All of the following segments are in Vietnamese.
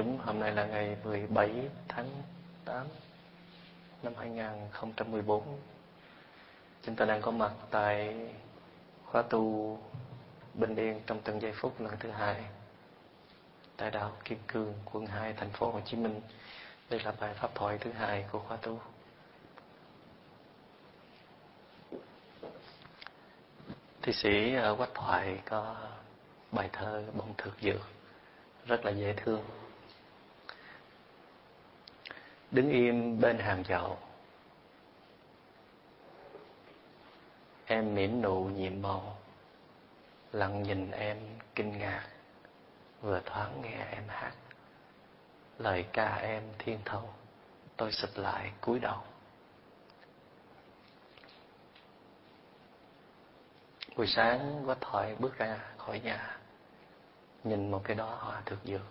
chúng, hôm nay là ngày 17 tháng 8 năm 2014. Chúng ta đang có mặt tại khóa tu Bình Yên trong từng giây phút lần thứ hai tại đạo Kim Cương, quận 2, thành phố Hồ Chí Minh. Đây là bài pháp thoại thứ hai của khóa tu. Thi sĩ ờ, Quách Thoại có bài thơ Bông Thực Dược rất là dễ thương đứng im bên hàng chậu. Em mỉm nụ nhiệm màu. Lặng nhìn em kinh ngạc. Vừa thoáng nghe em hát. Lời ca em thiên thâu. Tôi sụp lại cúi đầu. Buổi sáng có thoại bước ra khỏi nhà. Nhìn một cái đó hoa thực dược.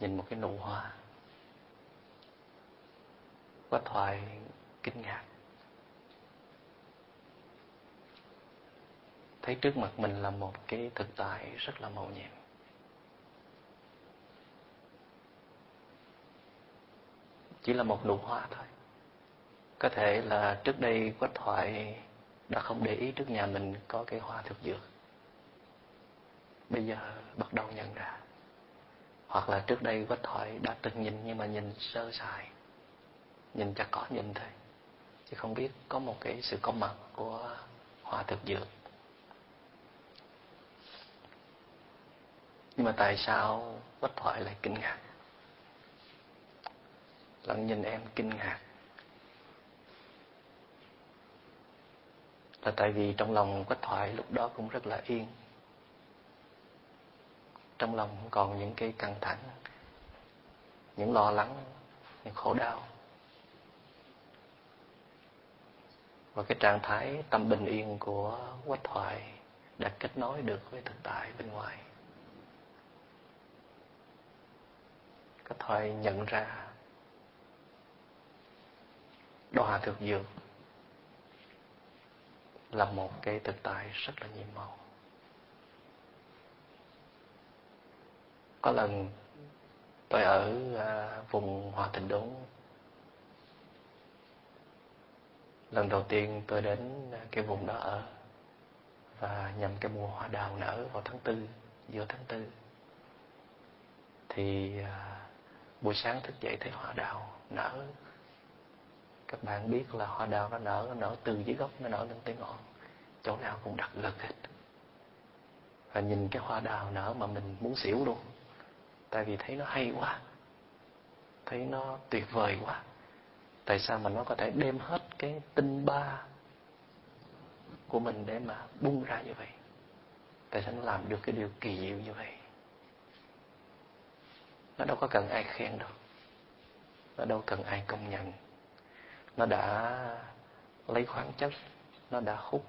Nhìn một cái nụ hoa. Quách thoại kinh ngạc. Thấy trước mặt mình là một cái thực tại rất là màu nhiệm. Chỉ là một nụ hoa thôi. Có thể là trước đây quách thoại đã không để ý trước nhà mình có cái hoa thực dược. Bây giờ bắt đầu nhận ra. Hoặc là trước đây quách thoại đã từng nhìn nhưng mà nhìn sơ sài nhìn chắc có nhìn thôi. Chứ không biết có một cái sự có mặt của hòa thực dược. Nhưng mà tại sao bất thoại lại kinh ngạc? Lặng nhìn em kinh ngạc. Là tại vì trong lòng bất thoại lúc đó cũng rất là yên. Trong lòng còn những cái căng thẳng, những lo lắng, những khổ đau. Và cái trạng thái tâm bình yên của quách thoại đã kết nối được với thực tại bên ngoài. Quách thoại nhận ra đóa thực dược là một cái thực tại rất là nhiệm màu. Có lần tôi ở à, vùng hòa thịnh đốn lần đầu tiên tôi đến à, cái vùng đó ở, và nhằm cái mùa hoa đào nở vào tháng tư, giữa tháng tư. Thì à, buổi sáng thức dậy thấy hoa đào nở. Các bạn biết là hoa đào nó nở nó nở từ dưới gốc, nó nở lên tới ngọn. Chỗ nào cũng đặt gật hết. Và nhìn cái hoa đào nở mà mình muốn xỉu luôn. Tại vì thấy nó hay quá. Thấy nó tuyệt vời quá. Tại sao mà nó có thể đem hết cái tinh ba của mình để mà bung ra như vậy. Tại sao nó làm được cái điều kỳ diệu như vậy? Nó đâu có cần ai khen đâu. Nó đâu cần ai công nhận. Nó đã lấy khoáng chất, nó đã hút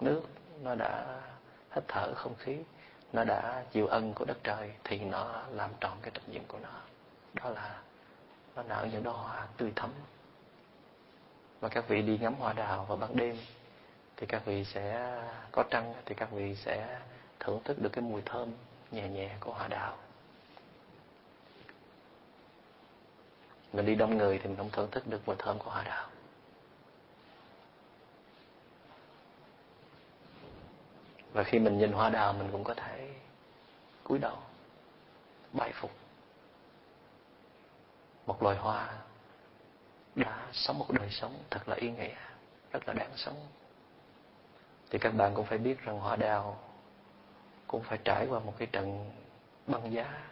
nước, nó đã hít thở không khí, nó đã chịu ân của đất trời thì nó làm tròn cái trách nhiệm của nó. Đó là nó nở những đóa hoa tươi thắm và các vị đi ngắm hoa đào vào ban đêm, thì các vị sẽ có trăng, thì các vị sẽ thưởng thức được cái mùi thơm nhẹ nhẹ của hoa đào. Mình đi đông người thì mình không thưởng thức được mùi thơm của hoa đào. Và khi mình nhìn hoa đào, mình cũng có thể cúi đầu, bái phục một loài hoa đã sống một đời sống thật là ý nghĩa, rất là đáng sống. Thì các bạn cũng phải biết rằng hoa đào cũng phải trải qua một cái trận băng giá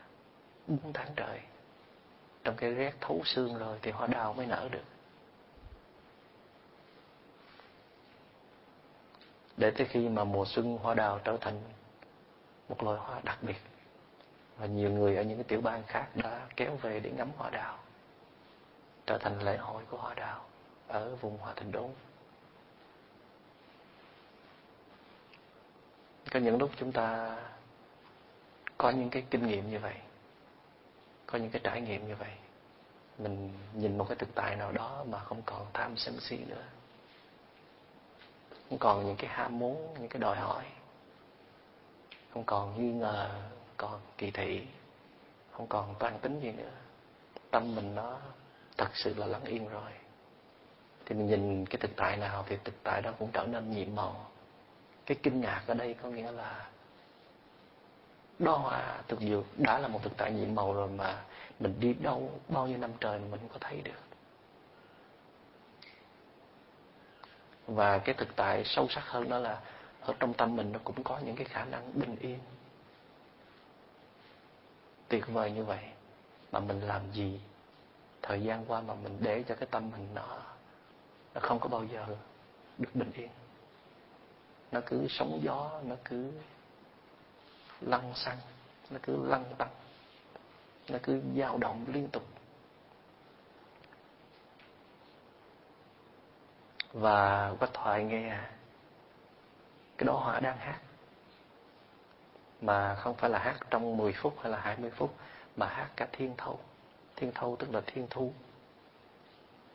bốn tháng trời. Trong cái rét thấu xương rồi thì hoa đào mới nở được. Để tới khi mà mùa xuân hoa đào trở thành một loài hoa đặc biệt, và nhiều người ở những cái tiểu bang khác đã kéo về để ngắm hoa đào trở thành lễ hội của họ đạo ở vùng Hòa Thịnh Đốn. Có những lúc chúng ta có những cái kinh nghiệm như vậy, có những cái trải nghiệm như vậy, mình nhìn một cái thực tại nào đó mà không còn tham sân si nữa, không còn những cái ham muốn, những cái đòi hỏi, không còn nghi ngờ, còn kỳ thị, không còn toan tính gì nữa. Tâm mình nó thật sự là lắng yên rồi. Thì mình nhìn cái thực tại nào thì thực tại đó cũng trở nên nhiệm màu. Cái kinh ngạc ở đây có nghĩa là đó hòa à, thực dược đã là một thực tại nhiệm màu rồi mà mình đi đâu, bao nhiêu năm trời mình không có thấy được. Và cái thực tại sâu sắc hơn đó là ở trong tâm mình nó cũng có những cái khả năng bình yên. Tuyệt vời như vậy. Mà mình làm gì thời gian qua mà mình để cho cái tâm mình nó nó không có bao giờ được bình yên. Nó cứ sóng gió, nó cứ lăn xăng, nó cứ lăn tăng nó cứ dao động liên tục. Và quách thoại nghe cái đó hỏa đang hát, mà không phải là hát trong 10 phút hay là 20 phút, mà hát cả thiên thâu thiên thâu, tức là thiên thu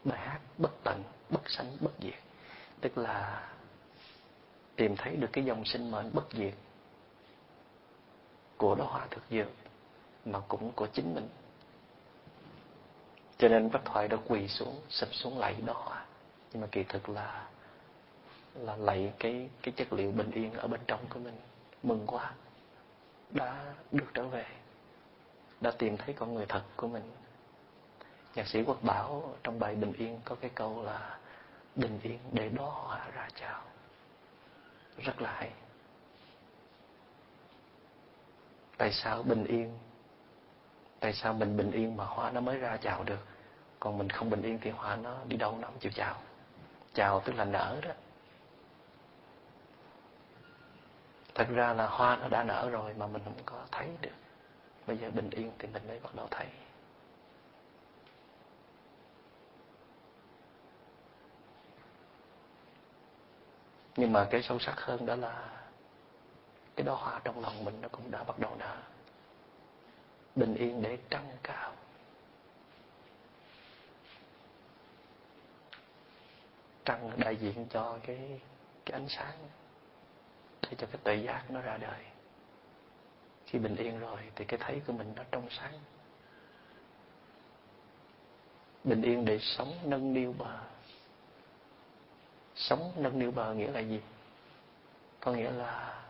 bài hát bất tận, bất sanh bất diệt. Tức là tìm thấy được cái dòng sinh mệnh bất diệt của đó hoa thực dược, mà cũng của chính mình. Cho nên bác thoại đã quỳ xuống sập xuống lạy đó hoa. Nhưng mà kỳ thực là là lạy cái cái chất liệu bình yên ở bên trong của mình. Mừng quá. Đã được trở về. Đã tìm thấy con người thật của mình nhạc sĩ quốc bảo trong bài bình yên có cái câu là bình yên để đó hòa ra chào. Rất là hay. Tại sao bình yên? Tại sao mình bình yên mà hoa nó mới ra chào được? Còn mình không bình yên thì hoa nó đi đâu nó không chịu chào? Chào tức là nở đó. Thật ra là hoa nó đã nở rồi mà mình không có thấy được. Bây giờ bình yên thì mình mới bắt đầu thấy. Nhưng mà cái sâu sắc hơn đó là cái đó hoa trong lòng mình nó cũng đã bắt đầu nở bình yên để trăng cao. Trăng đại diện cho cái cái ánh sáng để cho cái tự giác nó ra đời. Khi bình yên rồi thì cái thấy của mình nó trong sáng. Bình yên để sống, nâng niu bờ sống nâng niu bờ nghĩa là gì? Có nghĩa là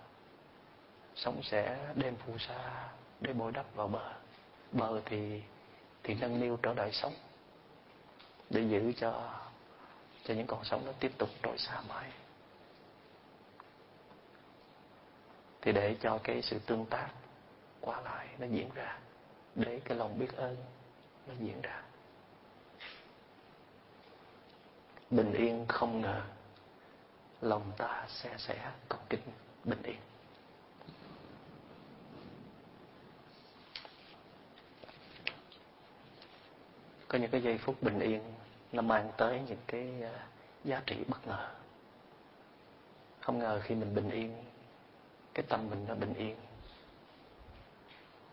sống sẽ đem phù sa để bồi đắp vào bờ. Bờ thì thì nâng niu trở lại sống, để giữ cho cho những con sống nó tiếp tục trôi xa mãi. Thì để cho cái sự tương tác qua lại nó diễn ra, để cái lòng biết ơn nó diễn ra. Bình yên không ngờ lòng ta sẽ sẽ cầu kính bình yên. Có những cái giây phút bình yên nó mang tới những cái à, giá trị bất ngờ. Không ngờ khi mình bình yên, cái tâm mình nó bình yên.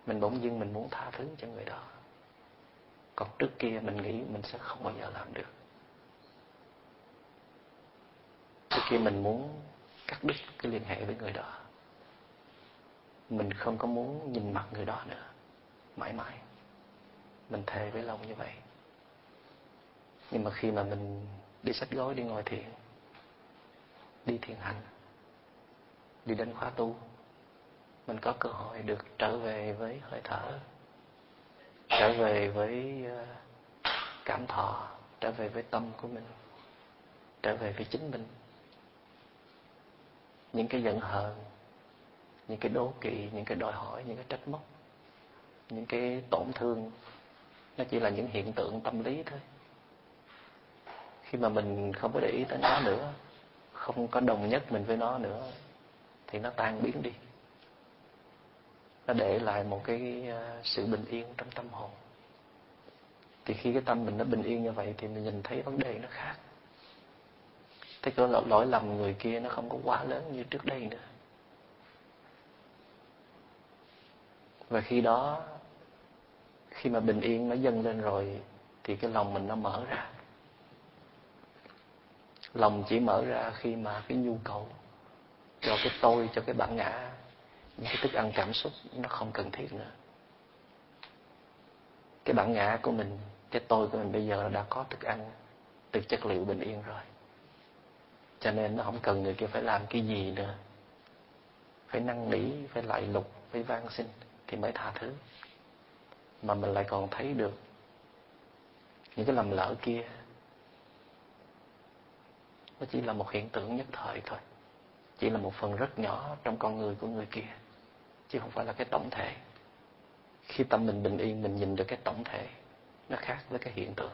Mình bỗng dưng mình muốn tha thứ cho người đó. Còn trước kia mình nghĩ mình sẽ không bao giờ làm được. Khi mình muốn cắt đứt cái liên hệ với người đó, mình không có muốn nhìn mặt người đó nữa, mãi mãi. Mình thề với lòng như vậy. Nhưng mà khi mà mình đi sách gói đi ngồi thiền, đi thiền hành, đi đến khóa tu, mình có cơ hội được trở về với hơi thở, trở về với ờ, cảm thọ, trở về với tâm của mình, trở về với chính mình những cái giận hờn, những cái đố kỵ, những cái đòi hỏi, những cái trách móc, những cái tổn thương, nó chỉ là những hiện tượng tâm lý thôi. Khi mà mình không có để ý tới nó nữa, không có đồng nhất mình với nó nữa, thì nó tan biến đi. Nó để lại một cái ờ, sự bình yên trong tâm hồn. Thì khi cái tâm mình nó bình yên như vậy thì mình nhìn thấy vấn đề nó khác thấy cái lỗi lầm người kia nó không có quá lớn như trước đây nữa. Và khi đó, khi mà bình yên nó dâng lên rồi, thì cái lòng mình nó mở ra. Lòng chỉ mở ra khi mà cái nhu cầu cho cái tôi, cho cái bản ngã, những cái thức ăn cảm xúc nó không cần thiết nữa. Cái bản ngã của mình, cái tôi của mình bây giờ đã có thức ăn, từ chất liệu bình yên rồi cho nên nó không cần người kia phải làm cái gì nữa. Phải năn nỉ, phải lại lục, phải van xin thì mới tha thứ. Mà mình lại còn thấy được những cái lầm lỡ kia, nó chỉ là một hiện tượng nhất thời thôi. Chỉ là một phần rất nhỏ trong con người của người kia, chứ không phải là cái tổng thể. Khi tâm mình bình yên, mình nhìn được cái tổng thể, nó khác với cái hiện tượng.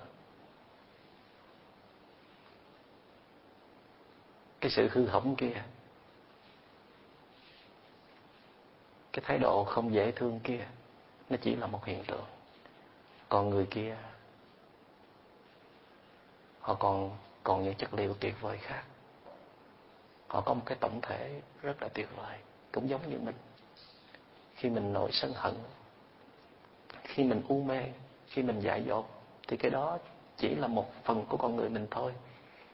Cái sự hư hỏng kia. Cái thái độ không dễ thương kia, nó chỉ là một hiện tượng. Còn người kia, họ còn còn những chất liệu tuyệt vời khác. Họ có một cái tổng thể rất là tuyệt vời, cũng giống như mình. Khi mình nổi sân hận, khi mình u mê, khi mình dại dột, thì cái đó chỉ là một phần của con người mình thôi.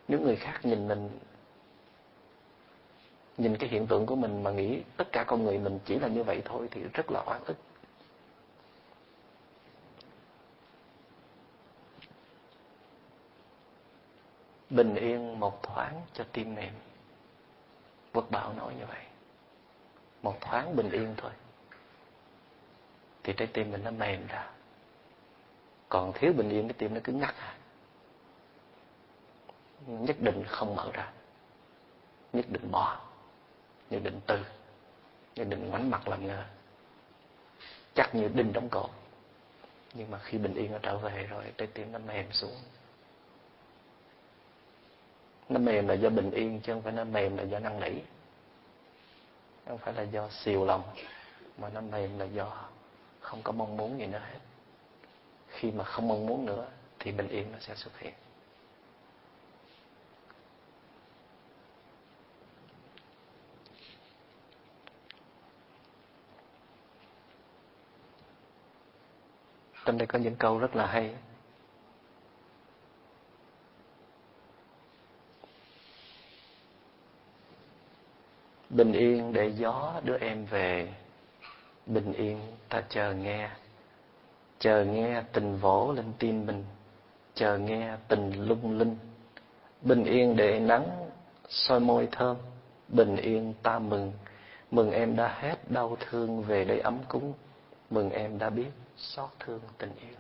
Nếu người khác nhìn mình nhìn cái hiện tượng của mình mà nghĩ tất cả con người mình chỉ là như vậy thôi thì rất là oan ức. Bình yên một thoáng cho tim mềm Phật Bảo nói như vậy. Một thoáng bình yên thôi. Thì trái tim mình nó mềm ra. Còn thiếu bình yên, cái tim nó cứ ngắt à nhất định không mở ra. Nhất định bỏ như định từ như định ngoảnh mặt làm ngơ. Chắc như đinh đóng cột. Nhưng mà khi bình yên nó trở về rồi, trái tim nó mềm xuống. Nó mềm là do bình yên chứ không phải nó mềm là do năng nỉ. Không phải là do xìu lòng, mà nó mềm là do không có mong muốn gì nữa hết. Khi mà không mong muốn nữa, thì bình yên nó sẽ xuất hiện. Trong đây có những câu rất là hay. Bình yên để gió đưa em về. Bình yên ta chờ nghe. Chờ nghe tình vỗ lên tim mình. Chờ nghe tình lung linh. Bình yên để nắng soi môi thơm. Bình yên ta mừng. Mừng em đã hết đau thương về đây ấm cúng. Mừng em đã biết xót thương tình yêu.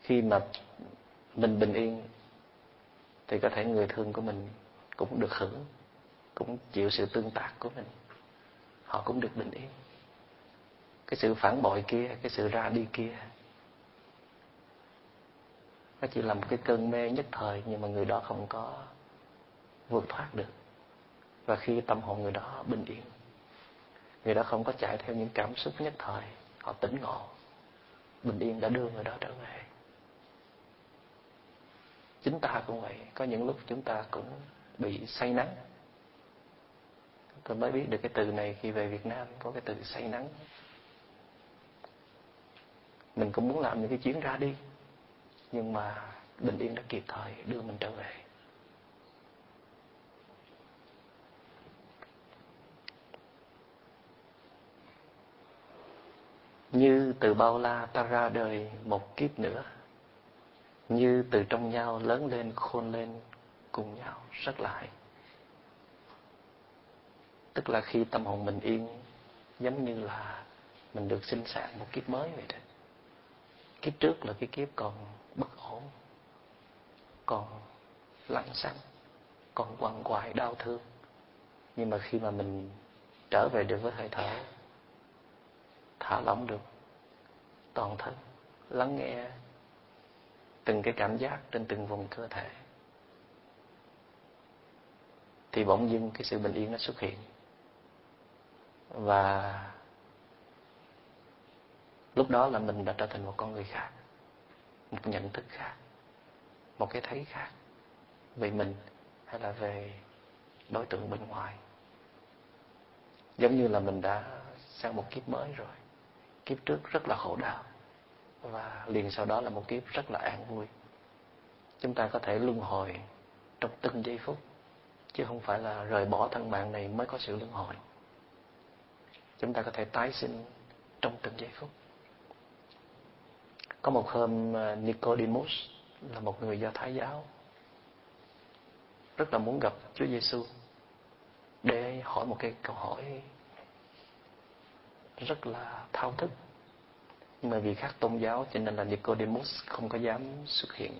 Khi mà mình bình yên, thì có thể người thương của mình cũng được hưởng, cũng chịu sự tương tác của mình. Họ cũng được bình yên. Cái sự phản bội kia, cái sự ra đi kia, nó chỉ là một cái cơn mê nhất thời, nhưng mà người đó không có vượt thoát được. Và khi tâm hồn người đó bình yên, người đó không có chạy theo những cảm xúc nhất thời họ tỉnh ngộ. Bình yên đã đưa người đó trở về. Chính ta cũng vậy. Có những lúc chúng ta cũng bị say nắng. Tôi mới biết được cái từ này khi về Việt Nam, có cái từ say nắng. Mình cũng muốn làm những cái chuyến ra đi, nhưng mà bình yên đã kịp thời đưa mình trở về. Như từ bao la ta ra đời một kiếp nữa. Như từ trong nhau lớn lên khôn lên cùng nhau. Rất là hay. Tức là khi tâm hồn mình yên giống như là mình được sinh sản một kiếp mới vậy đó. Kiếp trước là cái kiếp còn bất ổn còn lăng xăng, còn quằn quại đau thương. Nhưng mà khi mà mình trở về được với hơi thở thả lỏng được. Toàn thân, lắng nghe từng cái cảm giác trên từng vùng cơ thể. Thì bỗng dưng cái sự bình yên nó xuất hiện. Và lúc đó là mình đã trở thành một con người khác, một nhận thức khác, một cái thấy khác về mình hay là về đối tượng bên ngoài. Giống như là mình đã sang một kiếp mới rồi kiếp trước rất là khổ đau. Và liền sau đó là một kiếp rất là an vui chúng ta có thể luân hồi trong từng giây phút, chứ không phải là rời bỏ thân mạng này mới có sự luân hồi. Chúng ta có thể tái sinh trong từng giây phút. Có một hôm à, Nicodemus là một người do thái giáo, rất là muốn gặp Chúa Giêsu để hỏi một cái câu hỏi rất là thao thức. Nhưng mà vì khác tôn giáo, cho nên là Nicodemus không có dám xuất hiện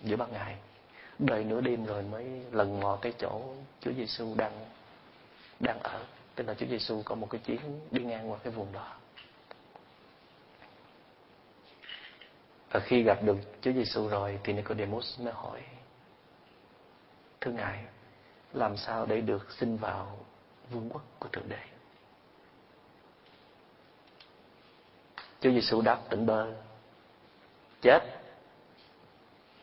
giữa ban ngày. Đợi nửa đêm rồi mới lần mò cái chỗ Chúa Giêsu đang đang ở. Tức là Chúa Giêsu có một cái chuyến đi ngang qua cái vùng đó. Và khi gặp được Chúa Giêsu rồi thì Nicodemus mới hỏi, thưa ngài, làm sao để được sinh vào vương quốc của thượng đế? Chúa Giêsu đáp tỉnh bơ. Chết.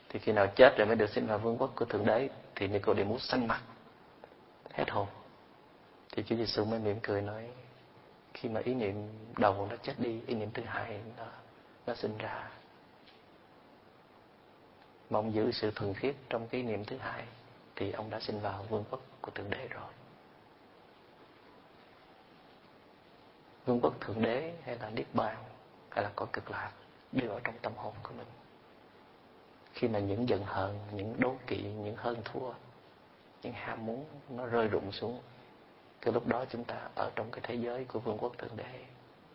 Thì khi nào chết rồi mới được sinh vào vương quốc của thượng đế, thì Nicodemus xanh mặt hết hồn. Thì Chúa Giêsu mới mỉm cười nói, khi mà ý niệm đầu nó chết đi, ý niệm thứ hai nó nó sinh ra. Mong giữ sự thuần khiết trong cái niệm thứ hai, thì ông đã sinh vào vương quốc của thượng đế rồi. Vương quốc thượng đế hay là niết bàn? Hay là cõi cực lạc đều ở trong tâm hồn của mình. Khi mà những giận hờn, những đố kỵ, những hơn thua, những ham muốn nó rơi rụng xuống cái lúc đó chúng ta ở trong cái thế giới của vương quốc thượng đế,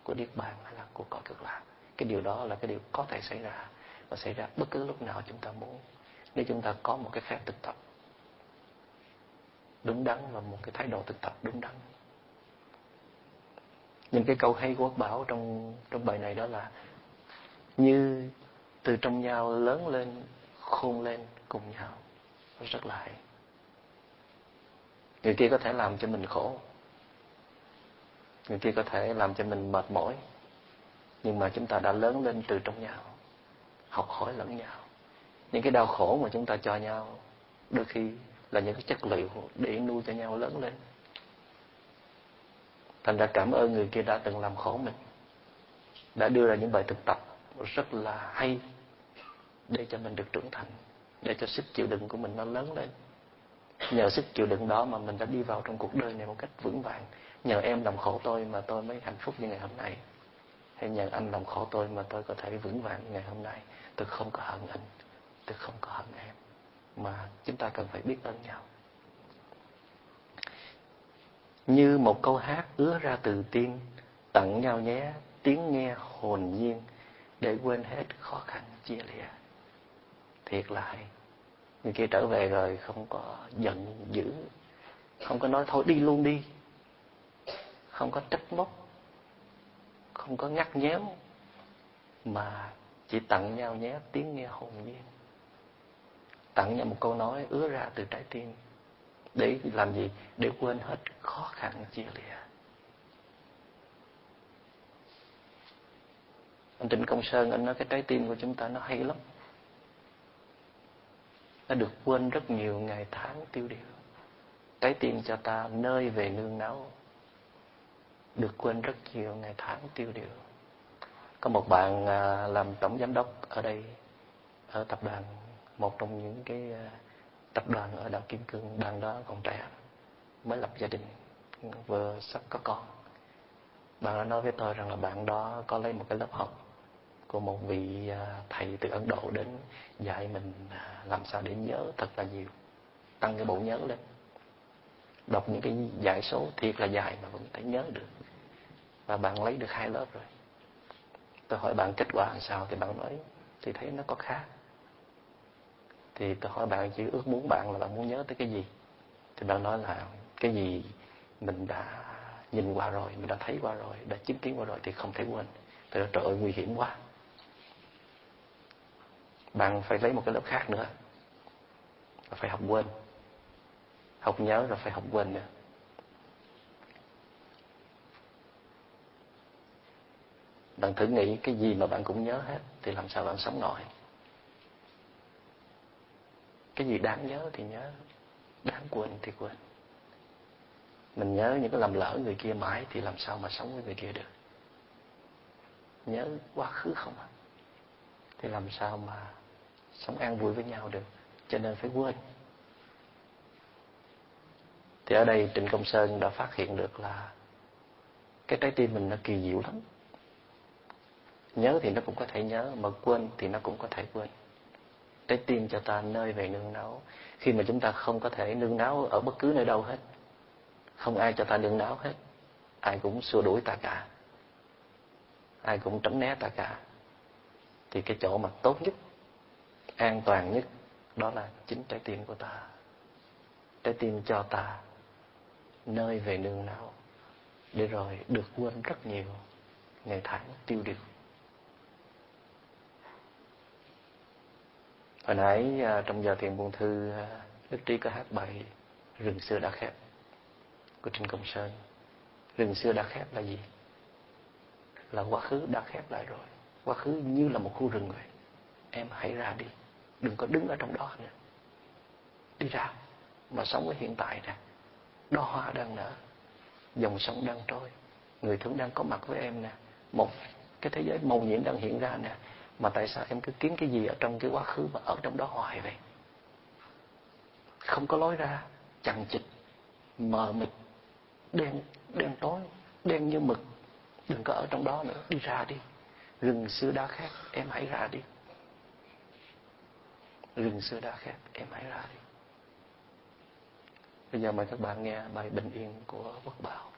của niết bàn hay là của cõi cực lạc. Cái điều đó là cái điều có thể xảy ra và xảy ra bất cứ lúc nào chúng ta muốn nếu chúng ta có một cái phép thực tập đúng đắn và một cái thái độ thực tập đúng đắn những cái câu hay của quốc bảo trong trong bài này đó là như từ trong nhau lớn lên, khôn lên cùng nhau. Rất là hay. Người kia có thể làm cho mình khổ. Người kia có thể làm cho mình mệt mỏi. Nhưng mà chúng ta đã lớn lên từ trong nhau, học hỏi lẫn nhau. Những cái đau khổ mà chúng ta cho nhau, đôi khi là những cái chất liệu để nuôi cho nhau lớn lên thành ra cảm ơn người kia đã từng làm khổ mình, đã đưa ra những bài thực tập rất là hay để cho mình được trưởng thành, để cho sức chịu đựng của mình nó lớn lên. Nhờ sức chịu đựng đó mà mình đã đi vào trong cuộc đời này một cách vững vàng. Nhờ em làm khổ tôi mà tôi mới hạnh phúc như ngày hôm nay. Hay nhờ anh làm khổ tôi mà tôi có thể vững vàng ngày hôm nay. Tôi không có hận anh, tôi không có hận em. Mà chúng ta cần phải biết ơn nhau như một câu hát ứa ra từ tim, tặng nhau nhé, tiếng nghe hồn nhiên, để quên hết khó khăn chia lìa. Thiệt là hay. Người kia trở về rồi không có giận dữ, không có nói thôi, đi luôn đi. Không có trách móc, không có ngắt nhéo, mà chỉ tặng nhau nhé, tiếng nghe hồn nhiên. Tặng nhau một câu nói ứa ra từ trái tim để làm gì để quên hết khó khăn, chia lìa. Anh Trịnh Công Sơn, anh nói cái trái tim của chúng ta nó hay lắm. Nó được quên rất nhiều ngày tháng tiêu điều. Trái tim cho ta nơi về nương náu. Được quên rất nhiều ngày tháng tiêu điều. Có một bạn à, làm tổng giám đốc ở đây, ở tập đoàn, một trong những cái à, tập đoàn ở đảo Kim Cương đang đó còn trẻ, mới lập gia đình, vừa sắp có con. Bạn đã nói với tôi rằng là bạn đó có lấy một cái lớp học của một vị à, thầy từ Ấn Độ đến dạy mình à, làm sao để nhớ thật là nhiều, tăng cái bộ nhớ lên. Đọc những cái giải số thiệt là dài mà vẫn thể nhớ được. Và bạn lấy được hai lớp rồi. Tôi hỏi bạn kết quả làm sao, thì bạn nói thì thấy nó có khác thì tôi hỏi bạn chỉ ước muốn bạn là bạn muốn nhớ tới cái gì? Thì bạn nói là cái gì mình đã nhìn qua rồi, mình đã thấy qua rồi, đã chứng kiến qua rồi thì không thể quên. Tôi nói, trời ơi, nguy hiểm quá. Bạn phải lấy một cái lớp khác nữa phải học quên. Học nhớ rồi phải học quên nữa. Bạn thử nghĩ cái gì mà bạn cũng nhớ hết thì làm sao bạn sống nổi? Cái gì đáng nhớ thì nhớ, đáng quên thì quên. Mình nhớ những cái lầm lỡ người kia mãi thì làm sao mà sống với người kia được? Nhớ quá khứ không à thì làm sao mà sống an vui với nhau được? Cho nên phải quên. Thì ở đây Trịnh Công Sơn đã phát hiện được là cái trái tim mình nó kỳ diệu lắm. Nhớ thì nó cũng có thể nhớ, mà quên thì nó cũng có thể quên trái tim cho ta nơi về nương náu. Khi mà chúng ta không có thể nương náu ở bất cứ nơi đâu hết, không ai cho ta nương náu hết, ai cũng xua đuổi ta cả, ai cũng tránh né ta cả, thì cái chỗ mà tốt nhất, an toàn nhất, đó là chính trái tim của ta. Trái tim cho ta nơi về nương náu, để rồi được quên rất nhiều ngày tháng tiêu điều. Hồi nãy à, trong giờ thiền buồn thư à, đức trí có hát bài rừng xưa đã khép của trịnh công sơn. Rừng xưa đã khép là gì? Là quá khứ đã khép lại rồi. Quá khứ như là một khu rừng vậy. Em hãy ra đi. Đừng có đứng ở trong đó nữa. Đi ra. Mà sống với hiện tại nè. Đó hoa đang nở. Dòng sông đang trôi. Người thương đang có mặt với em nè. Một, cái thế giới màu nhiệm đang hiện ra nè mà tại sao em cứ kiếm cái gì ở trong cái quá khứ mà ở trong đó hoài vậy? Không có lối ra, chằng chịt, mờ mịt, đen đen tối, đen như mực. Đừng có ở trong đó nữa, đi ra đi. Rừng xưa đã khác, em hãy ra đi. Rừng xưa đã khác, em hãy ra đi. Bây giờ mời các bạn nghe bài bình yên của quốc bảo.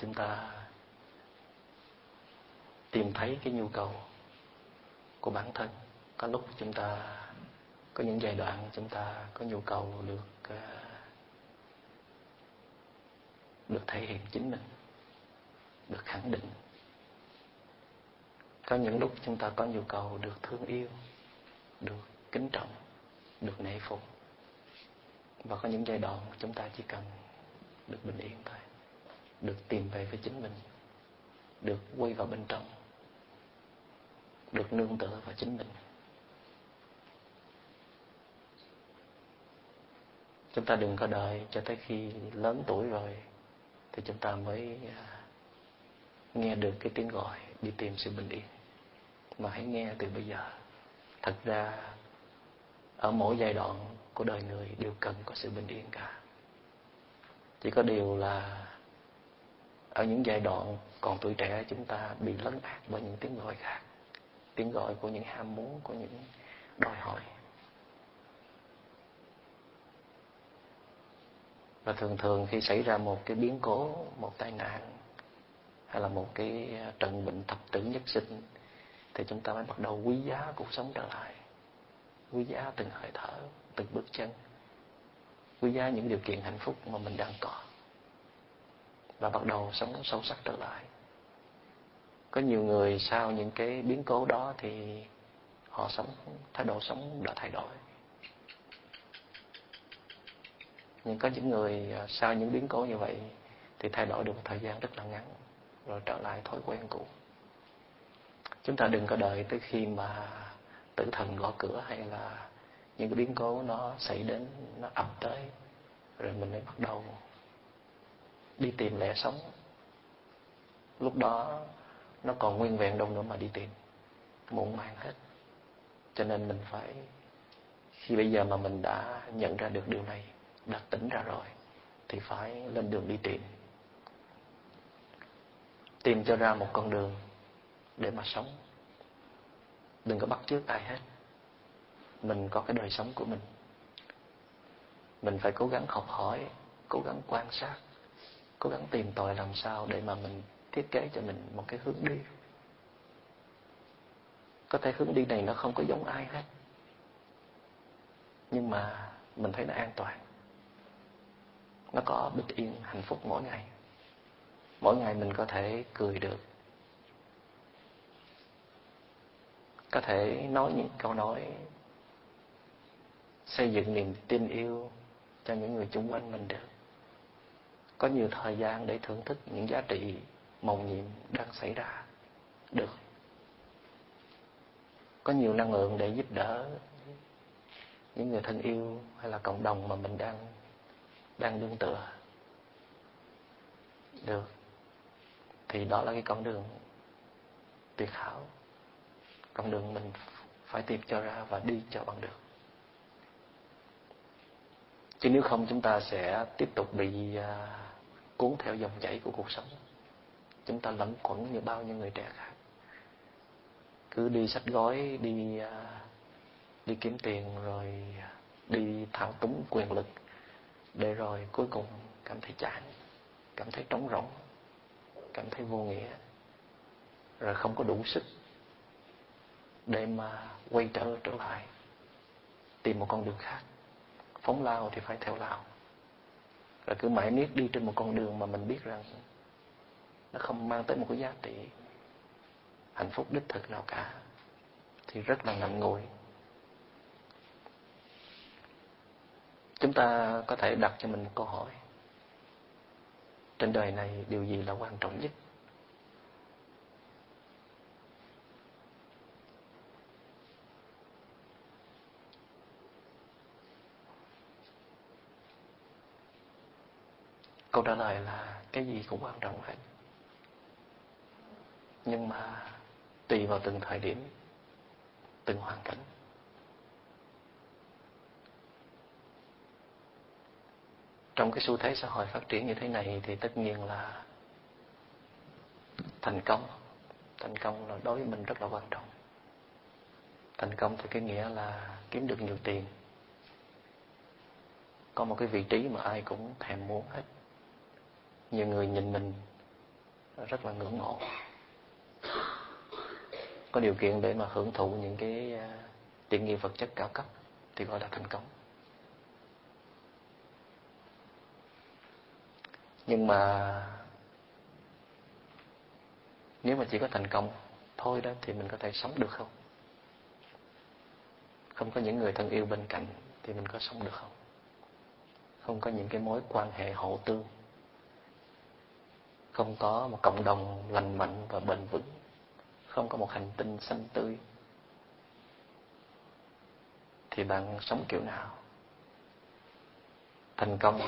Chúng ta tìm thấy cái nhu cầu của bản thân. Có lúc chúng ta, có những giai đoạn chúng ta có nhu cầu được à, được thể hiện chính mình, được khẳng định. Có những lúc chúng ta có nhu cầu được thương yêu, được kính trọng, được nể phục. Và có những giai đoạn chúng ta chỉ cần được bình yên thôi được tìm về với chính mình, được quay vào bên trong, được nương tựa vào chính mình. Chúng ta đừng có đợi cho tới khi lớn tuổi rồi thì chúng ta mới à, nghe được cái tiếng gọi đi tìm sự bình yên. Mà hãy nghe từ bây giờ. Thật ra, ở mỗi giai đoạn của đời người đều cần có sự bình yên cả. Chỉ có điều là ở những giai đoạn còn tuổi trẻ, chúng ta bị lấn át bởi những tiếng gọi khác. Tiếng gọi của những ham muốn, của những đòi hỏi. Và thường thường khi xảy ra một cái biến cố, một tai nạn, hay là một cái trận bệnh thập tử nhất sinh, thì chúng ta mới bắt đầu quý giá cuộc sống trở lại. Quý giá từng hơi thở, từng bước chân. Quý giá những điều kiện hạnh phúc mà mình đang có và bắt đầu sống sâu sắc trở lại. Có nhiều người sau những cái biến cố đó thì họ sống, thái độ sống đã thay đổi. Nhưng có những người à, sau những biến cố như vậy thì thay đổi được một thời gian rất là ngắn, rồi trở lại thói quen cũ. Chúng ta đừng có đợi tới khi mà tử thần gõ cửa hay là những cái biến cố nó xảy đến, nó ập tới, rồi mình mới bắt đầu đi tìm lẽ sống. Lúc đó, nó còn nguyên vẹn đâu nữa mà đi tìm. Muộn màng hết. Cho nên mình phải, khi bây giờ mà mình đã nhận ra được điều này, đã tỉnh ra rồi, thì phải lên đường đi tìm. Tìm cho ra một con đường để mà sống. Đừng có bắt chước ai hết. Mình có cái đời sống của mình. Mình phải cố gắng học hỏi, cố gắng quan sát cố gắng tìm tòi làm sao để mà mình thiết kế cho mình một cái hướng đi. Có thể hướng đi này nó không có giống ai hết. Nhưng mà mình thấy nó an toàn. Nó có bình yên, hạnh phúc mỗi ngày. Mỗi ngày mình có thể cười được. Có thể nói những câu nói, xây dựng niềm tin yêu cho những người chung quanh mình được có nhiều thời gian để thưởng thức những giá trị màu nhiệm đang xảy ra. Được. Có nhiều năng lượng để giúp đỡ những người thân yêu hay là cộng đồng mà mình đang đang đương tựa. Được. Thì đó là cái con đường tuyệt hảo. Con đường mình phải tìm cho ra và đi cho bằng được. Chứ nếu không, chúng ta sẽ tiếp tục bị à, cuốn theo dòng chảy của cuộc sống. Chúng ta lẫn quẩn như bao nhiêu người trẻ khác. Cứ đi sách gói, đi à, đi kiếm tiền, rồi đi thao túng quyền lực, để rồi cuối cùng cảm thấy chán, cảm thấy trống rỗng, cảm thấy vô nghĩa, rồi không có đủ sức để mà quay trở trở lại, tìm một con đường khác. Phóng lao thì phải theo lao rồi cứ mãi miết đi trên một con đường mà mình biết rằng nó không mang tới một cái giá trị hạnh phúc đích thực nào cả. Thì rất là ngậm ngùi. Chúng ta có thể đặt cho mình một câu hỏi. Trên đời này điều gì là quan trọng nhất? Câu trả lời là cái gì cũng quan trọng hết. Nhưng mà tùy vào từng thời điểm, từng hoàn cảnh. Trong cái xu thế xã hội phát triển như thế này thì tất nhiên là thành công. Thành công là đối với mình rất là quan trọng. Thành công thì cái nghĩa là kiếm được nhiều tiền. Có một cái vị trí mà ai cũng thèm muốn hết nhiều người nhìn mình rất là ngưỡng mộ. Có điều kiện để mà hưởng thụ những cái à, tiện nghi vật chất cao cấp thì gọi là thành công. Nhưng mà nếu mà chỉ có thành công thôi đó thì mình có thể sống được không? Không có những người thân yêu bên cạnh thì mình có sống được không? Không có những cái mối quan hệ hậu tương không có một cộng đồng lành mạnh và bền vững. Không có một hành tinh xanh tươi. Thì bạn sống kiểu nào? Thành công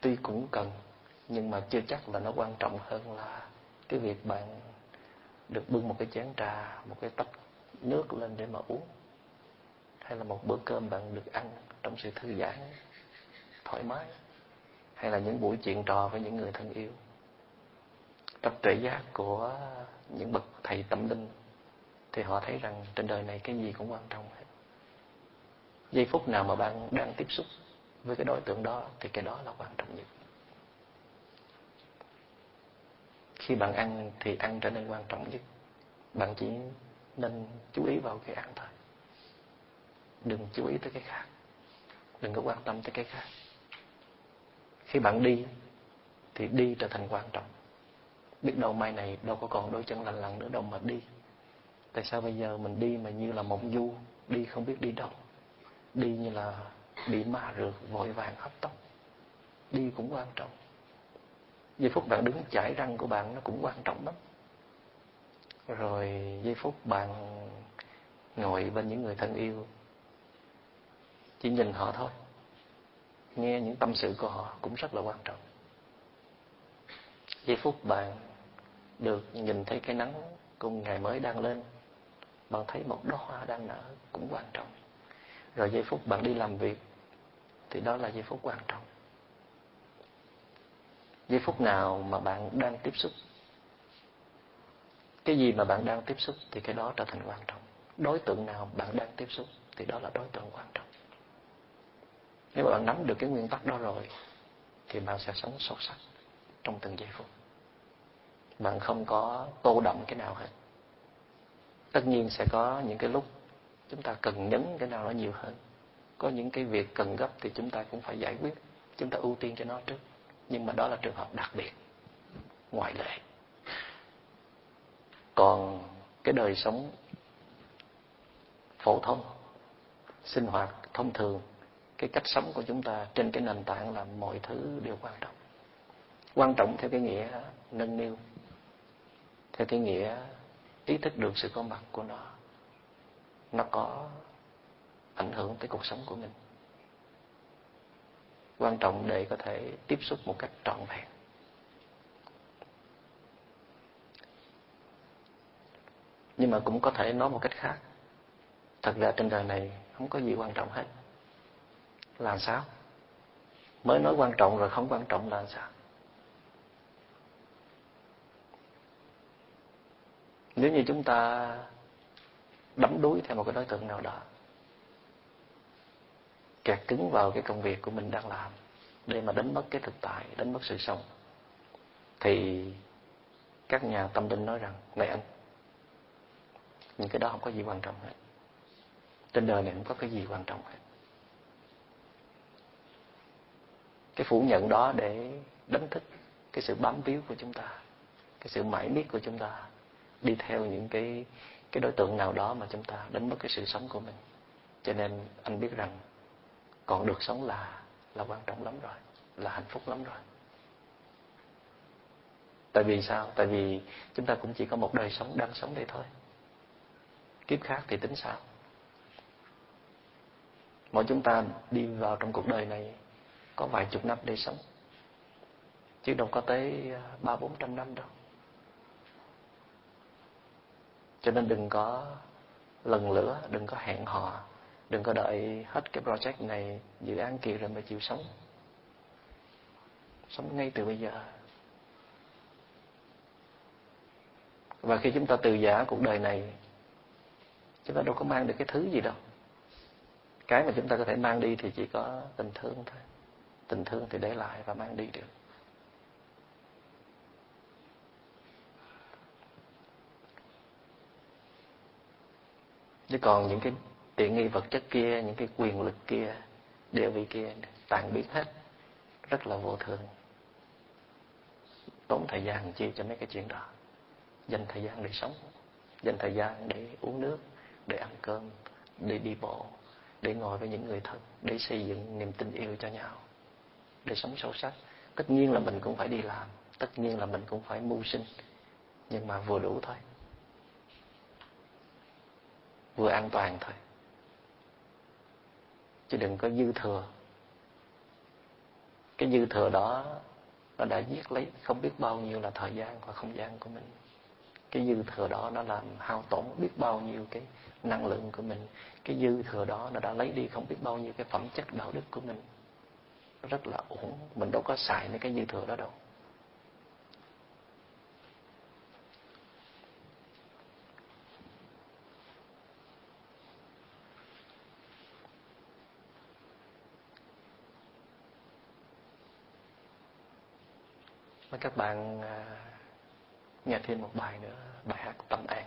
tuy cũng cần, nhưng mà chưa chắc là nó quan trọng hơn là cái việc bạn được bưng một cái chén trà, một cái tách nước lên để mà uống. Hay là một bữa cơm bạn được ăn trong sự thư giãn, thoải mái. Hay là những buổi chuyện trò với những người thân yêu trong trễ giác của những bậc thầy tâm linh, thì họ thấy rằng trên đời này cái gì cũng quan trọng hết. Giây phút nào mà bạn đang tiếp xúc với cái đối tượng đó, thì cái đó là quan trọng nhất. Khi bạn ăn thì ăn trở nên quan trọng nhất. Bạn chỉ nên chú ý vào cái ăn thôi. Đừng chú ý tới cái khác. Đừng có quan tâm tới cái khác. Khi bạn đi, thì đi trở thành quan trọng biết đâu mai này đâu có còn đôi chân lành lặn nữa đâu mà đi. Tại sao bây giờ mình đi mà như là mộng du, đi không biết đi đâu? Đi như là bị ma rượt, vội vàng hấp tốc đi cũng quan trọng. Giây phút bạn đứng chải răng của bạn nó cũng quan trọng lắm. Rồi giây phút bạn ngồi bên những người thân yêu, chỉ nhìn họ thôi. Nghe những tâm sự của họ cũng rất là quan trọng. Giây phút bạn được nhìn thấy cái nắng cùng ngày mới đang lên, bạn thấy một đóa hoa đang nở cũng quan trọng. Rồi giây phút bạn đi làm việc thì đó là giây phút quan trọng. Giây phút nào mà bạn đang tiếp xúc, cái gì mà bạn đang tiếp xúc thì cái đó trở thành quan trọng. Đối tượng nào bạn đang tiếp xúc thì đó là đối tượng quan trọng. Nếu mà bạn nắm được cái nguyên tắc đó rồi thì bạn sẽ sống sâu sắc trong từng giây phút bạn không có tô đậm cái nào hết. Tất nhiên sẽ có những cái lúc chúng ta cần nhấn cái nào nó nhiều hơn. Có những cái việc cần gấp thì chúng ta cũng phải giải quyết, chúng ta ưu tiên cho nó trước. Nhưng mà đó là trường hợp đặc biệt, ngoại lệ. Còn cái đời sống phổ thông, sinh hoạt thông thường, cái cách sống của chúng ta trên cái nền tảng là mọi thứ đều quan trọng. Quan trọng theo cái nghĩa nâng niu theo cái nghĩa, ý thức được sự có mặt của nó nó có ảnh hưởng tới cuộc sống của mình. Quan trọng để có thể tiếp xúc một cách trọn vẹn. Nhưng mà cũng có thể nói một cách khác. Thật ra trên đời này không có gì quan trọng hết. Làm sao? Mới nói quan trọng rồi không quan trọng là sao? Nếu như chúng ta đắm đuối theo một cái đối tượng nào đó kẹt cứng vào cái công việc của mình đang làm để mà đánh mất cái thực tại, đánh mất sự sống, thì các nhà tâm linh nói rằng này anh, những cái đó không có gì quan trọng hết. Trên đời này không có cái gì quan trọng hết. Cái phủ nhận đó để đánh thức cái sự bám víu của chúng ta, cái sự mãi miết của chúng ta đi theo những cái cái đối tượng nào đó mà chúng ta đánh mất cái sự sống của mình. Cho nên anh biết rằng còn được sống là là quan trọng lắm rồi, là hạnh phúc lắm rồi. Tại vì sao? Tại vì chúng ta cũng chỉ có một đời sống đang sống đây thôi. Kiếp khác thì tính sao? Mỗi chúng ta đi vào trong cuộc đời này có vài chục năm để sống, chứ đâu có tới à, ba bốn trăm năm đâu. Cho nên đừng có lần lửa, đừng có hẹn hò, đừng có đợi hết cái project này, dự án kia rồi mới chịu sống. Sống ngay từ bây giờ. Và khi chúng ta từ giả cuộc đời này, chúng ta đâu có mang được cái thứ gì đâu. Cái mà chúng ta có thể mang đi thì chỉ có tình thương thôi. Tình thương thì để lại và mang đi được. Chứ còn những cái tiện nghi vật chất kia, những cái quyền lực kia, địa vị kia, tàn biến hết, rất là vô thường. Tốn thời gian chi cho mấy cái chuyện đó. Dành thời gian để sống, dành thời gian để uống nước, để ăn cơm, để đi bộ, để ngồi với những người thân, để xây dựng niềm tin yêu cho nhau, để sống sâu sắc. Tất nhiên là mình cũng phải đi làm, tất nhiên là mình cũng phải mưu sinh, nhưng mà vừa đủ thôi vừa an toàn thôi. Chứ đừng có dư thừa. Cái dư thừa đó, nó đã giết lấy không biết bao nhiêu là thời gian và không gian của mình. Cái dư thừa đó nó làm hao tổn biết bao nhiêu cái năng lượng của mình. Cái dư thừa đó nó đã lấy đi không biết bao nhiêu cái phẩm chất đạo đức của mình. Rất là uổng. Mình đâu có xài những cái dư thừa đó đâu Mời các bạn à, nghe thêm một bài nữa, bài hát Tâm An.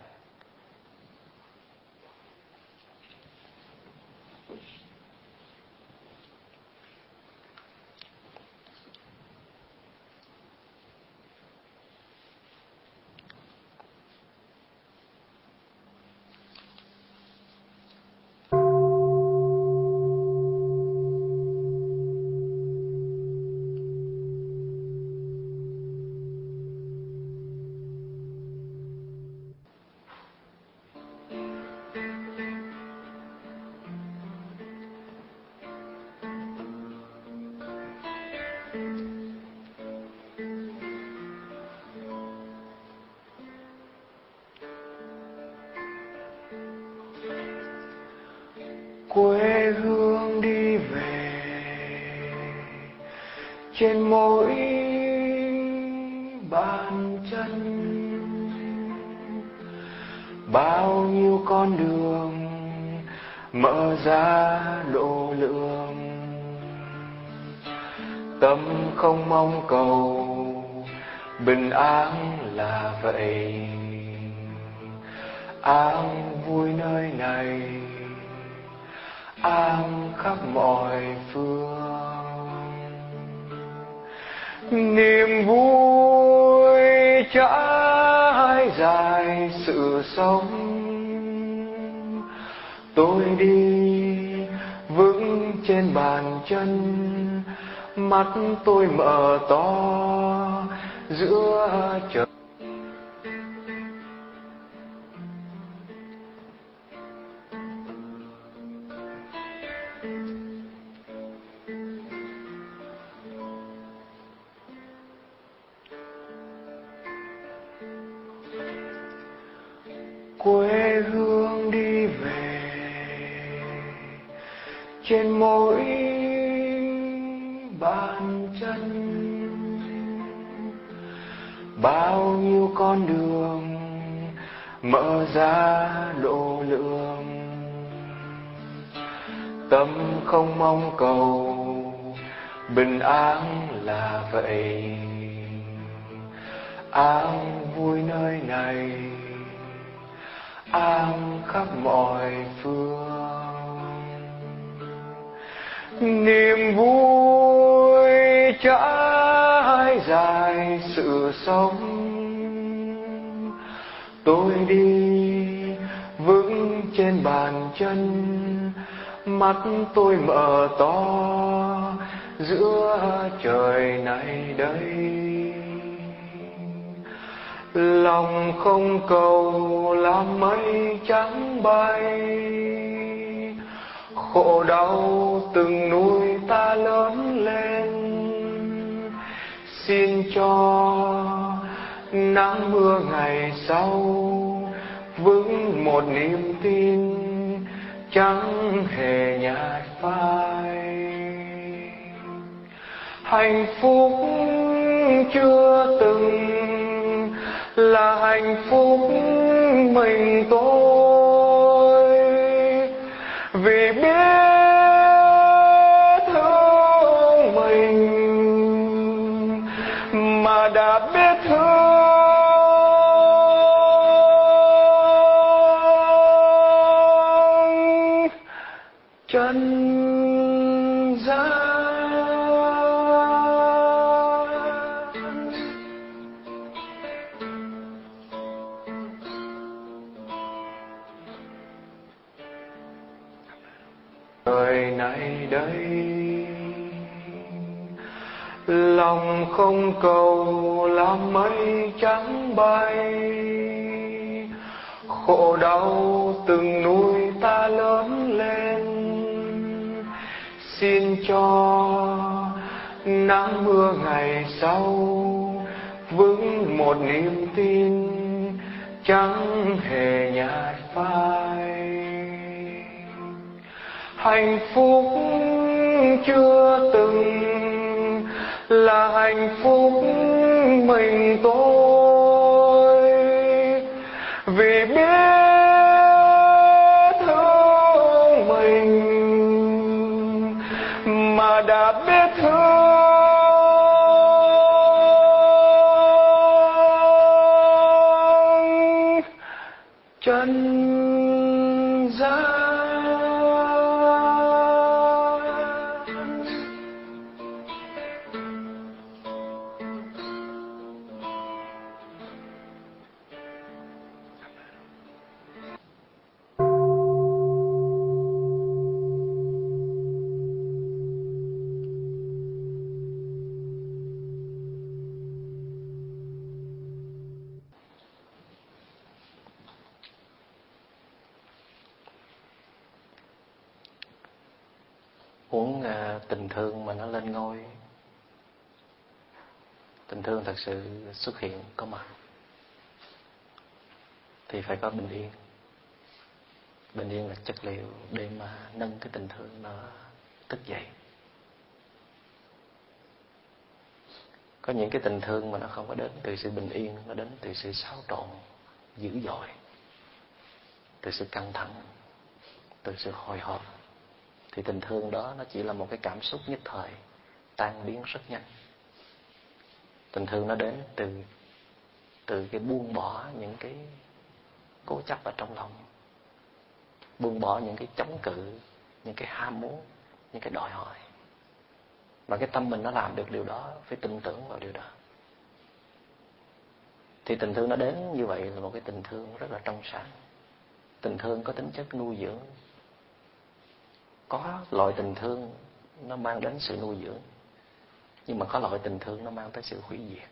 Trên mỗi bàn chân. Bao nhiêu con đường mở ra độ lượng tâm không mong cầu, bình an là vậy. An vui nơi này, an khắp mọi phương. Niềm vui trải dài sự sống. Tôi đi vững trên bàn chân, mắt tôi mở to giữa trời. Quê hương đi về. Trên mỗi bàn chân, bao nhiêu con đường mở ra độ lượng tâm không mong cầu, bình an là vậy. An vui nơi này an khắp mọi phương. Niềm vui trải dài sự sống. Tôi đi vững trên bàn chân, mắt tôi mở to giữa trời này đây lòng không cầu làm mây trắng bay. Khổ đau từng nuôi ta lớn lên. Xin cho nắng mưa ngày sau vững một niềm tin chẳng hề nhạt phai. Hạnh phúc chưa từng là hạnh phúc mình tôi. Vì biết thương mình một niềm tin chẳng hề nhạt phai. Hạnh phúc chưa từng là hạnh phúc mình tôi tình thương mà nó lên ngôi. Tình thương thật sự xuất hiện có mặt. Thì phải có bình yên. Bình yên là chất liệu để mà nâng cái tình thương nó thức dậy. Có những cái tình thương mà nó không có đến từ sự bình yên, nó đến từ sự xáo trộn dữ dội, từ sự căng thẳng, từ sự hồi hộp thì tình thương đó nó chỉ là một cái cảm xúc nhất thời, tan biến rất nhanh. Tình thương nó đến từ từ cái buông bỏ những cái cố chấp ở trong lòng. Buông bỏ những cái chống cự, những cái ham muốn, những cái đòi hỏi. Và cái tâm mình nó làm được điều đó, phải tin tưởng vào điều đó. Thì tình thương nó đến như vậy là một cái tình thương rất là trong sáng. Tình thương có tính chất nuôi dưỡng có loại tình thương nó mang đến sự nuôi dưỡng, nhưng mà có loại tình thương nó mang tới sự hủy diệt.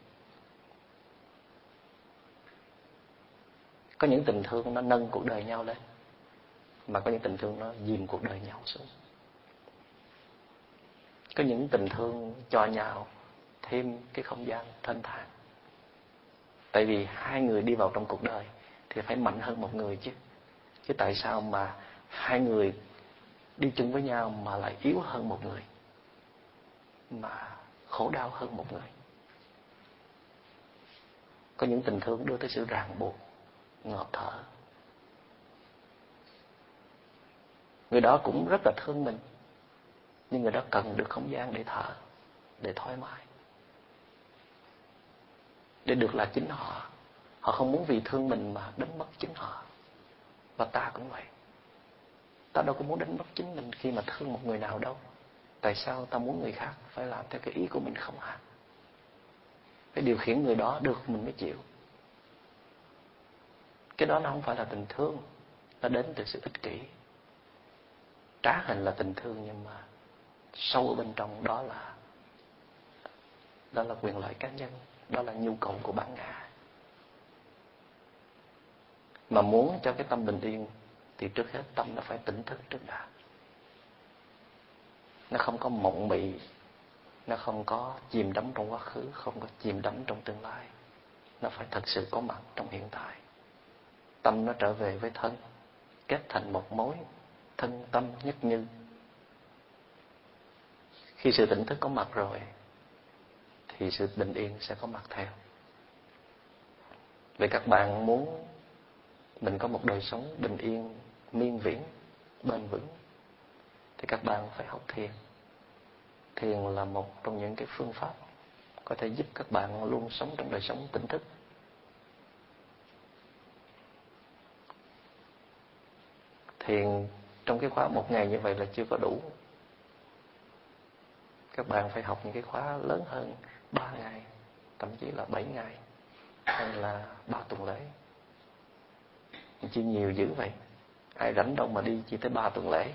Có những tình thương nó nâng cuộc đời nhau lên, mà có những tình thương nó dìm cuộc đời nhau xuống. Có những tình thương cho nhau thêm cái không gian thanh thản. Tại vì hai người đi vào trong cuộc đời thì phải mạnh hơn một người chứ. Chứ tại sao mà hai người đi chung với nhau mà lại yếu hơn một người, mà khổ đau hơn một người. Có những tình thương đưa tới sự ràng buộc, ngọt thở. Người đó cũng rất là thương mình, nhưng người đó cần được không gian để thở, để thoải mái. Để được là chính họ. Họ không muốn vì thương mình mà đánh mất chính họ. Và ta cũng vậy ta đâu có muốn đánh mất chính mình khi mà thương một người nào đâu. Tại sao ta muốn người khác phải làm theo cái ý của mình không hả? Phải điều khiển người đó được mình mới chịu. Cái đó nó không phải là tình thương, nó đến từ sự ích kỷ. Trá hình là tình thương nhưng mà sâu ở bên trong đó là đó là quyền lợi cá nhân, đó là nhu cầu của bản ngã. Mà muốn cho cái tâm bình yên thì trước hết tâm nó phải tỉnh thức trước đã. Nó không có mộng mị, nó không có chìm đắm trong quá khứ, không có chìm đắm trong tương lai. Nó phải thật sự có mặt trong hiện tại. Tâm nó trở về với thân, kết thành một mối thân tâm nhất như. Khi sự tỉnh thức có mặt rồi, thì sự bình yên sẽ có mặt theo. Vậy các bạn muốn mình có một đời sống bình yên miên viễn, bền vững, thì các bạn phải học thiền. Thiền là một trong những cái phương pháp có thể giúp các bạn luôn sống trong đời sống tỉnh thức. Thiền trong cái khóa một ngày như vậy là chưa có đủ. Các bạn phải học những cái khóa lớn hơn ba ngày, thậm chí là bảy ngày hay là ba tuần lễ. Chi nhiều dữ vậy ai rảnh đâu mà đi chỉ tới ba tuần lễ.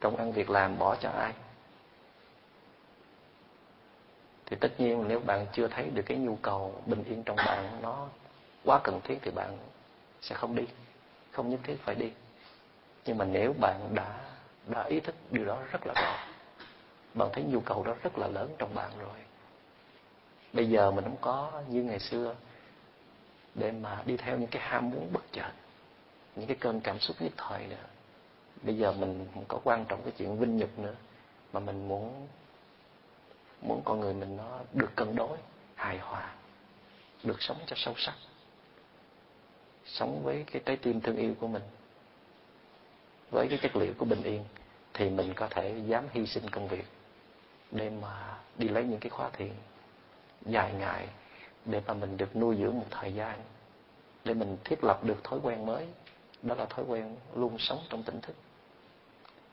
Công ăn việc làm bỏ cho ai. Thì tất nhiên nếu bạn chưa thấy được cái nhu cầu bình yên trong bạn, nó quá cần thiết thì bạn sẽ không đi. Không nhất thiết phải đi. Nhưng mà nếu bạn đã đã ý thức điều đó rất là rõ, bạn thấy nhu cầu đó rất là lớn trong bạn rồi, bây giờ mình không có như ngày xưa để mà đi theo những cái ham muốn bất chợt những cái cơn cảm xúc nhất thời nữa bây giờ mình không có quan trọng cái chuyện vinh nhục nữa, mà mình muốn muốn con người mình nó được cân đối, hài hòa, được sống cho sâu sắc, sống với cái trái tim thương yêu của mình, với cái chất liệu của bình yên, thì mình có thể dám hy sinh công việc để mà đi lấy những cái khóa thiền dài ngày để mà mình được nuôi dưỡng một thời gian để mình thiết lập được thói quen mới đó là thói quen luôn sống trong tỉnh thức.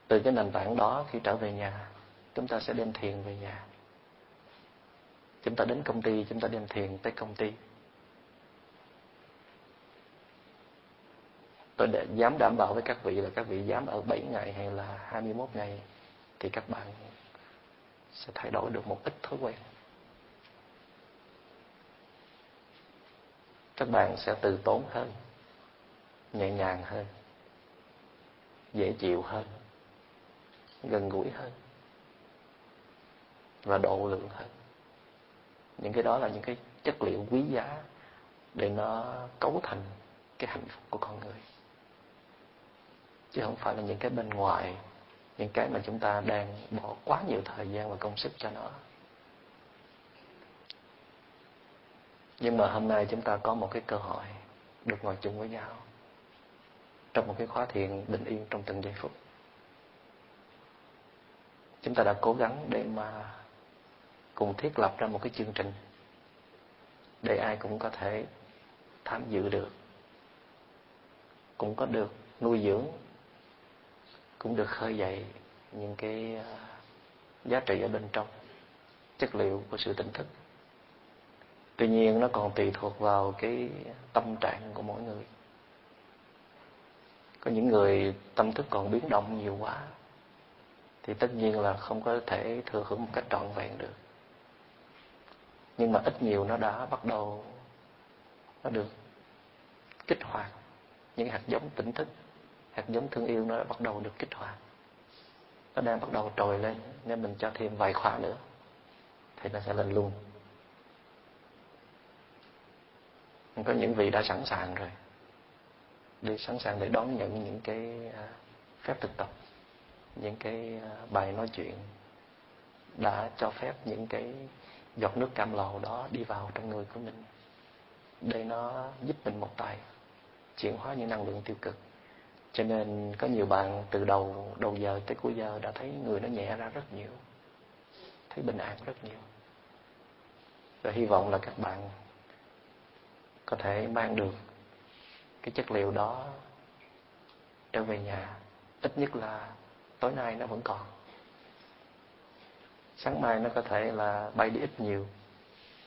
Từ cái nền tảng đó khi trở về nhà chúng ta sẽ đem thiền về nhà. Chúng ta đến công ty chúng ta đem thiền tới công ty. Tôi để, dám đảm bảo với các vị là các vị dám ở 7 ngày hay là 21 ngày thì các bạn sẽ thay đổi được một ít thói quen. Các bạn sẽ từ tốn hơn nhẹ nhàng hơn, dễ chịu hơn, gần gũi hơn và độ lượng hơn. Những cái đó là những cái chất liệu quý giá để nó cấu thành cái hạnh phúc của con người. Chứ không phải là những cái bên ngoài, những cái mà chúng ta đang bỏ quá nhiều thời gian và công sức cho nó. Nhưng mà hôm nay chúng ta có một cái cơ hội được ngồi chung với nhau trong một cái khóa thiền bình yên trong từng giây phút. Chúng ta đã cố gắng để mà cùng thiết lập ra một cái chương trình để ai cũng có thể tham dự được, cũng có được nuôi dưỡng, cũng được khơi dậy những cái ờ, giá trị ở bên trong, chất liệu của sự tỉnh thức. Tuy nhiên nó còn tùy thuộc vào cái tâm trạng của mỗi người có những người tâm thức còn biến động nhiều quá, thì tất nhiên là không có thể thừa hưởng một cách trọn vẹn được. Nhưng mà ít nhiều nó đã bắt đầu, nó được kích hoạt. Những hạt giống tỉnh thức, hạt giống thương yêu nó đã bắt đầu được kích hoạt. Nó đang bắt đầu trồi lên, nên mình cho thêm vài khóa nữa, thì nó sẽ lên luôn. Có những vị đã sẵn sàng rồi để sẵn sàng để đón nhận những cái à, phép thực tập, những cái à, bài nói chuyện đã cho phép những cái giọt nước cam lồ đó đi vào trong người của mình. Để nó giúp mình một tay chuyển hóa những năng lượng tiêu cực. Cho nên có nhiều bạn từ đầu đầu giờ tới cuối giờ đã thấy người nó nhẹ ra rất nhiều, thấy bình an rất nhiều. Và hy vọng là các bạn có thể mang được cái chất liệu đó trở về nhà. Ít nhất là tối nay nó vẫn còn. Sáng mai nó có thể là bay đi ít nhiều.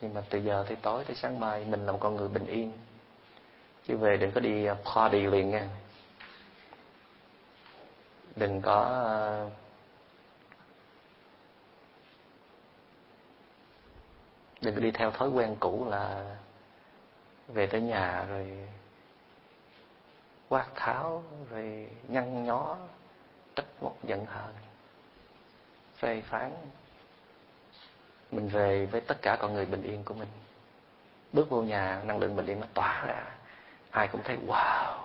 Nhưng mà từ giờ tới tối, tới sáng mai, mình là một con người bình yên. Chứ về đừng có đi à, party liền nha. Đừng có à, đừng có đi theo thói quen cũ là về tới nhà rồi quát tháo rồi nhăn nhó, trách móc giận hờn. Phê phán, mình về với tất cả con người bình yên của mình. Bước vô nhà, năng lượng bình yên nó tỏa ra. Ai cũng thấy, wow!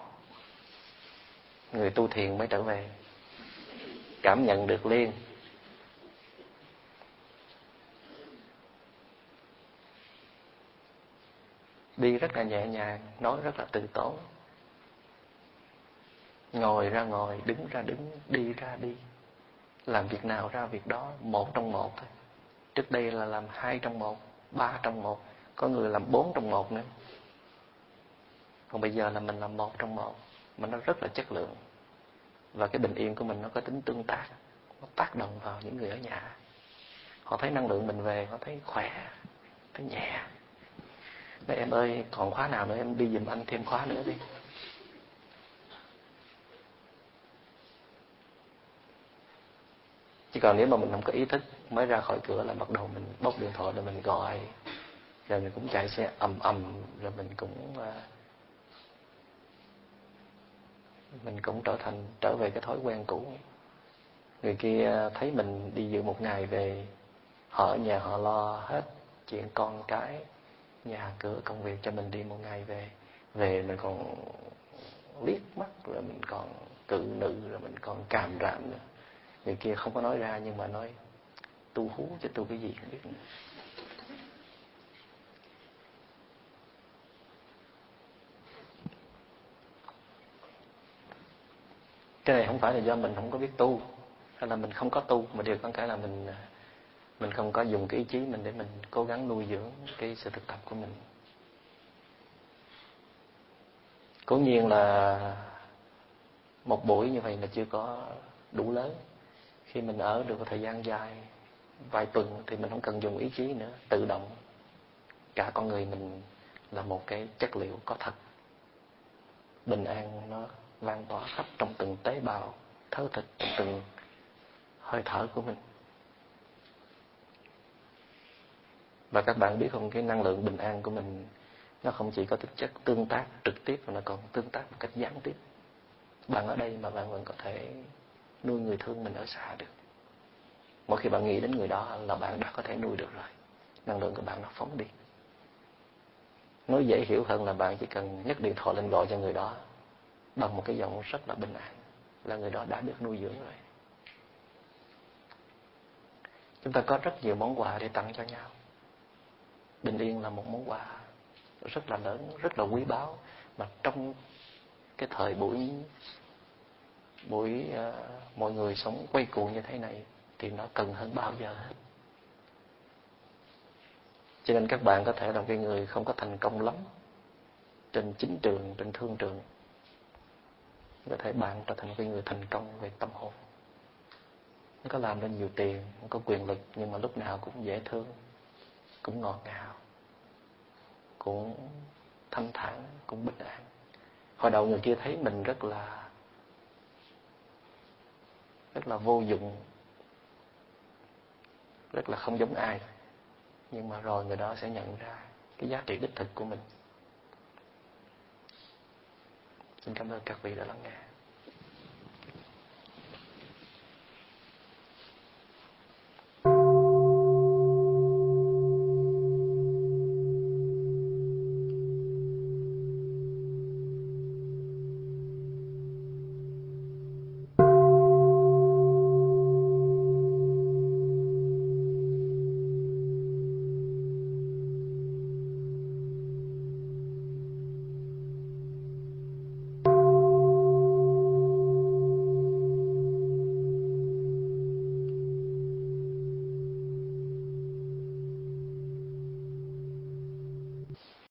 Người tu thiền mới trở về. Cảm nhận được liền. Đi rất là nhẹ nhàng, nói rất là từ tốn ngồi ra ngồi, đứng ra đứng, đi ra đi. Làm việc nào ra việc đó, một trong một thôi. Trước đây là làm hai trong một, ba trong một, có người làm bốn trong một nữa. Còn bây giờ là mình làm một trong một, mà nó rất là chất lượng. Và cái bình yên của mình nó có tính tương tác, nó tác động vào những người ở nhà. Họ thấy năng lượng mình về, họ thấy khỏe, thấy nhẹ. Nói em ơi, còn khóa nào nữa? Em đi giùm anh thêm khóa nữa đi. Chứ còn nếu mà mình không có ý thức, mới ra khỏi cửa là bắt đầu mình bốc điện thoại rồi mình gọi. Rồi mình cũng chạy xe ầm ầm, rồi mình cũng à, mình cũng trở thành, trở về cái thói quen cũ. Người kia thấy mình đi dự một ngày về, họ ở nhà họ lo hết chuyện con cái, nhà cửa, công việc cho mình đi một ngày về. Về mình còn liếc mắt, rồi mình còn cự nữ, rồi mình còn càm rạm nữa người kia không có nói ra nhưng mà nói, tu hú cho tu cái gì không biết nữa. cái này không phải là do mình không có biết tu, hay là mình không có tu, mà điều quan cái là mình à, mình không có dùng cái ý chí mình để mình cố gắng nuôi dưỡng cái sự thực tập của mình cố nhiên là một buổi như vậy là chưa có đủ lớn khi mình ở được một thời gian dài, vài tuần thì mình không cần dùng ý chí nữa, tự động. Cả con người mình là một cái chất liệu có thật. Bình an nó lan tỏa khắp trong từng tế bào, thớ thịt, trong từng hơi thở của mình. Và các bạn biết không, cái năng lượng bình an của mình, nó không chỉ có tính chất tương tác trực tiếp mà nó còn tương tác một cách gián tiếp. Bạn ở đây mà bạn vẫn có thể nuôi người thương mình ở xa được. Mỗi khi bạn nghĩ đến người đó là bạn đã có thể nuôi được rồi. Năng lượng của bạn nó phóng đi. Nói dễ hiểu hơn là bạn chỉ cần nhấc điện thoại lên gọi cho người đó bằng một cái giọng rất là bình an, là người đó đã được nuôi dưỡng rồi. Chúng ta có rất nhiều món quà để tặng cho nhau. Bình yên là một món quà rất là lớn, rất là quý báu, mà trong cái thời buổi buổi uh, mọi người sống quay cuồng như thế này thì nó cần hơn bao giờ hết. Cho nên các bạn có thể là cái người không có thành công lắm trên chính trường trên thương trường. Có thể bạn trở thành cái người thành công về tâm hồn. Không có làm nên nhiều tiền không có quyền lực nhưng mà lúc nào cũng dễ thương cũng ngọt ngào cũng thanh thản cũng bình an. Hồi đầu người kia thấy mình rất là rất là vô dụng. Rất là không giống ai. Nhưng mà rồi người đó sẽ nhận ra cái giá trị đích thực của mình. Xin cảm ơn các vị đã lắng nghe.